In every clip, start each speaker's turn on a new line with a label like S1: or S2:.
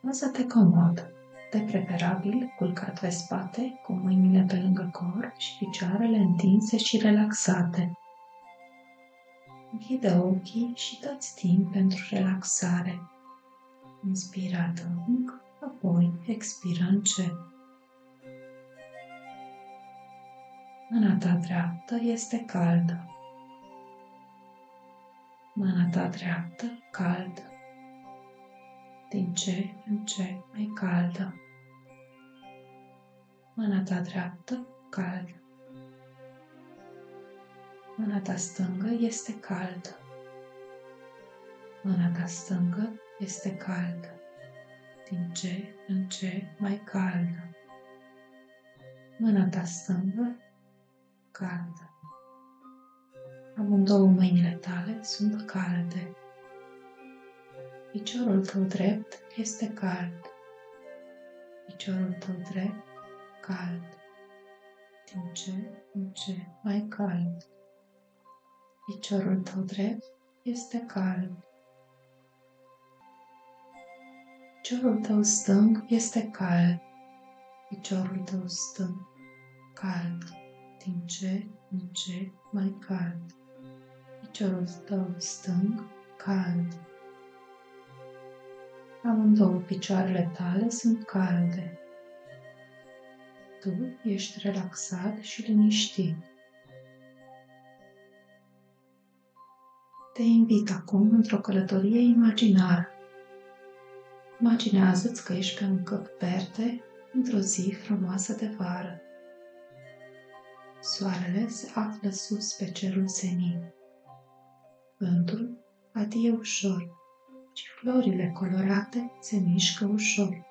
S1: Lasă-te comod, de preferabil culcat pe spate, cu mâinile pe lângă corp și picioarele întinse și relaxate. Închide ochii și dați timp pentru relaxare. Inspira adânc, apoi expiră încet. Mâna ta dreaptă este caldă. Mâna ta dreaptă caldă. Din ce în ce mai caldă. Mâna ta dreaptă caldă. Mâna ta stângă este caldă. Mâna ta stângă este caldă. Din ce în ce mai caldă. Mâna ta stângă caldă. Amândouă mâinile tale sunt calde. Piciorul tău drept este cald. Piciorul tău drept cald. Din ce în ce mai cald. Piciorul tău drept este cald. Piciorul tău stâng este cald. Piciorul tău stâng cald. Din ce în ce mai cald. Piciorul tău stâng cald. Amândouă picioarele tale sunt calde. Tu ești relaxat și liniștit. Te invit acum într-o călătorie imaginară. Imaginează-ți că ești pe un câmp verde într-o zi frumoasă de vară. Soarele se află sus pe cerul senin. Vântul adie ușor și florile colorate se mișcă ușor.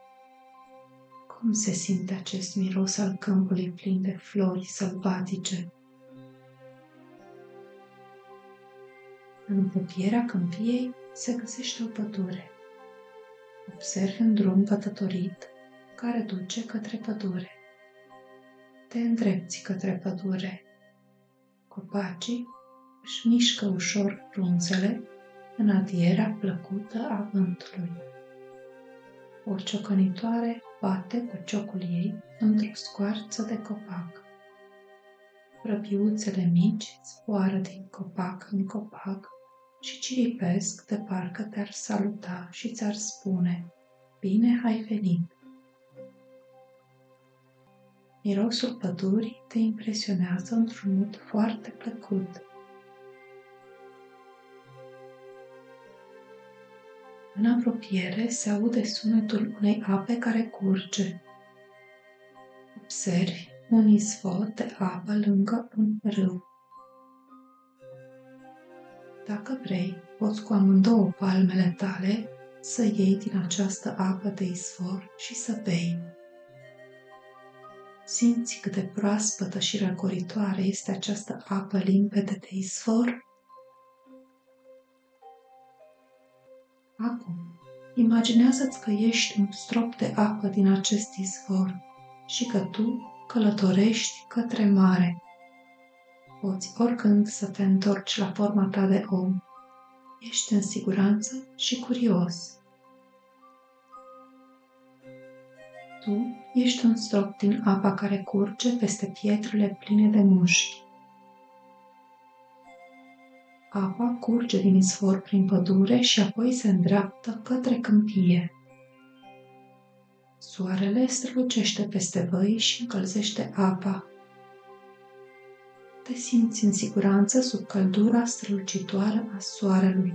S1: Cum se simte acest miros al câmpului plin de flori sălbatice? În apropierea câmpiei se găsește o pădure. Observi un drum pătătorit care duce către pădure. Te îndrepți către pădure. Copacii își mișcă ușor frunzele în adierea plăcută a vântului. O ciocănitoare bate cu ciocul ei într-o scoarță de copac. Răbiuțele mici zboară din copac în copac și ciripesc de parcă te-ar saluta și ți-ar spune, Bine ai venit! Mirosul pădurii te impresionează într-un mod foarte plăcut. În apropiere se aude sunetul unei ape care curge. Observi un izvor de apă lângă un râu. Dacă vrei, poți cu amândouă palmele tale să iei din această apă de izvor și să bei. Simți cât de proaspătă și răcoritoare este această apă limpede de izvor? Acum, imaginează-ți că ești un strop de apă din acest izvor și că tu călătorești către mare poți oricând să te întorci la forma ta de om. Ești în siguranță și curios. Tu ești un strop din apa care curge peste pietrele pline de mușchi. Apa curge din izvor prin pădure și apoi se îndreaptă către câmpie. Soarele strălucește peste văi și încălzește apa te simți în siguranță sub căldura strălucitoare a soarelui.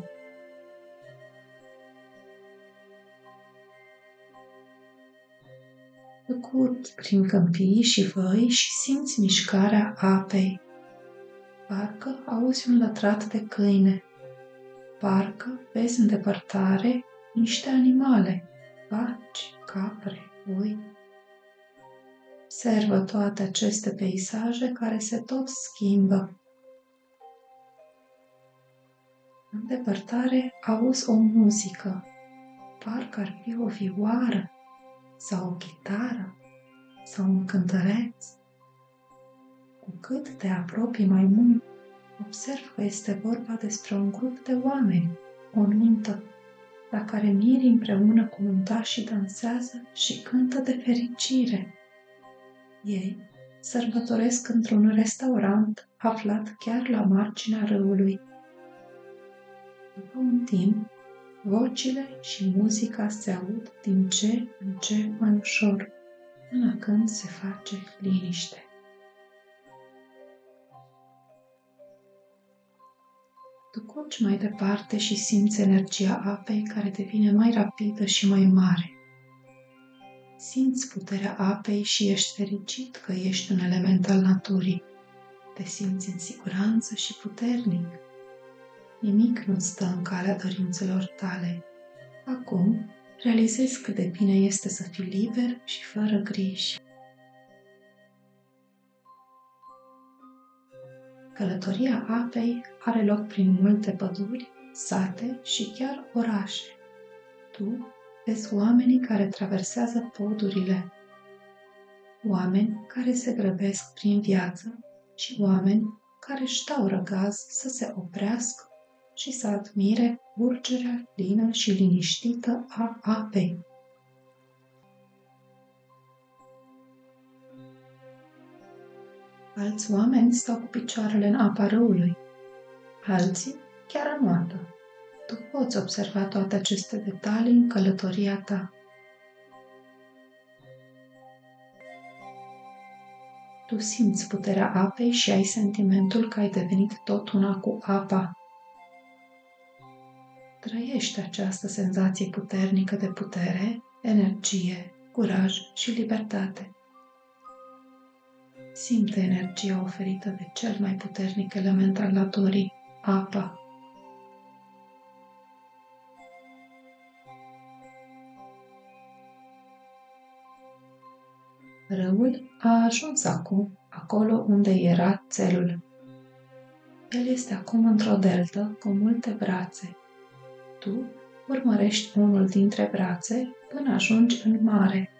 S1: Tăcut prin câmpii și văi și simți mișcarea apei. Parcă auzi un lătrat de câine. Parcă vezi în depărtare niște animale, vaci, capre, oi. Observă toate aceste peisaje care se tot schimbă. În depărtare auzi o muzică, parcă ar fi o vioară sau o chitară sau un cântăreț. Cu cât te apropii mai mult, observ că este vorba despre un grup de oameni, o nuntă. la care mirii împreună cu muntașii dansează și cântă de fericire. Ei sărbătoresc într-un restaurant aflat chiar la marginea râului. După un timp, vocile și muzica se aud din ce în ce mai ușor, până când se face liniște. Tu curgi mai departe și simți energia apei care devine mai rapidă și mai mare. Simți puterea apei și ești fericit că ești un element al naturii. Te simți în siguranță și puternic. Nimic nu stă în calea dorințelor tale. Acum, realizezi cât de bine este să fii liber și fără griji. Călătoria apei are loc prin multe păduri, sate și chiar orașe. Tu vezi oamenii care traversează podurile, oameni care se grăbesc prin viață și oameni care își dau răgaz să se oprească și să admire urgerea lină și liniștită a apei. Alți oameni stau cu picioarele în apa râului, alții chiar anoată. Tu poți observa toate aceste detalii în călătoria ta. Tu simți puterea apei și ai sentimentul că ai devenit tot una cu apa. Trăiești această senzație puternică de putere, energie, curaj și libertate. Simte energia oferită de cel mai puternic element al naturii, apa. Râul a ajuns acum acolo unde era țelul. El este acum într-o deltă cu multe brațe. Tu urmărești unul dintre brațe până ajungi în mare.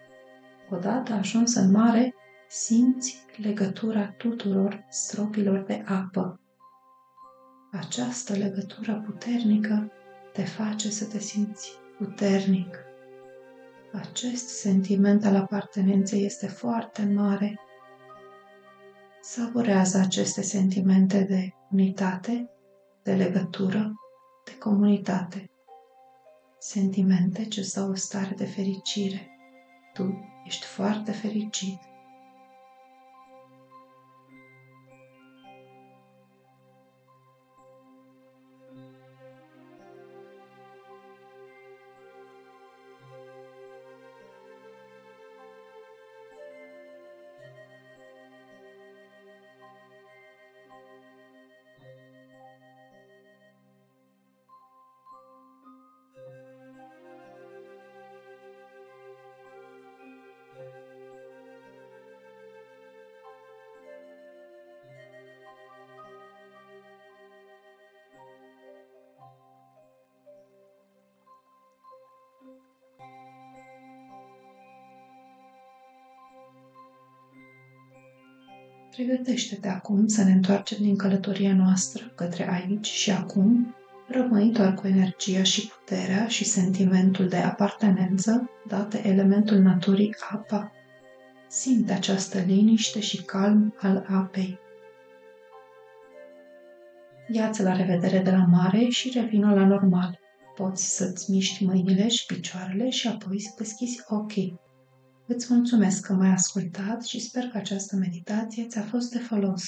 S1: Odată ajuns în mare, simți legătura tuturor stropilor de apă. Această legătură puternică te face să te simți puternic. Acest sentiment al apartenenței este foarte mare. Saborează aceste sentimente de unitate, de legătură, de comunitate. Sentimente ce sau o stare de fericire. Tu ești foarte fericit. Pregătește-te acum să ne întoarcem din călătoria noastră către aici și acum, rămâi doar cu energia și puterea și sentimentul de apartenență date elementul naturii apa. Simte această liniște și calm al apei. Ia-ți la revedere de la mare și revină la normal. Poți să-ți miști mâinile și picioarele și apoi să deschizi ochii. Îți mulțumesc că m-ai ascultat și sper că această meditație ți-a fost de folos.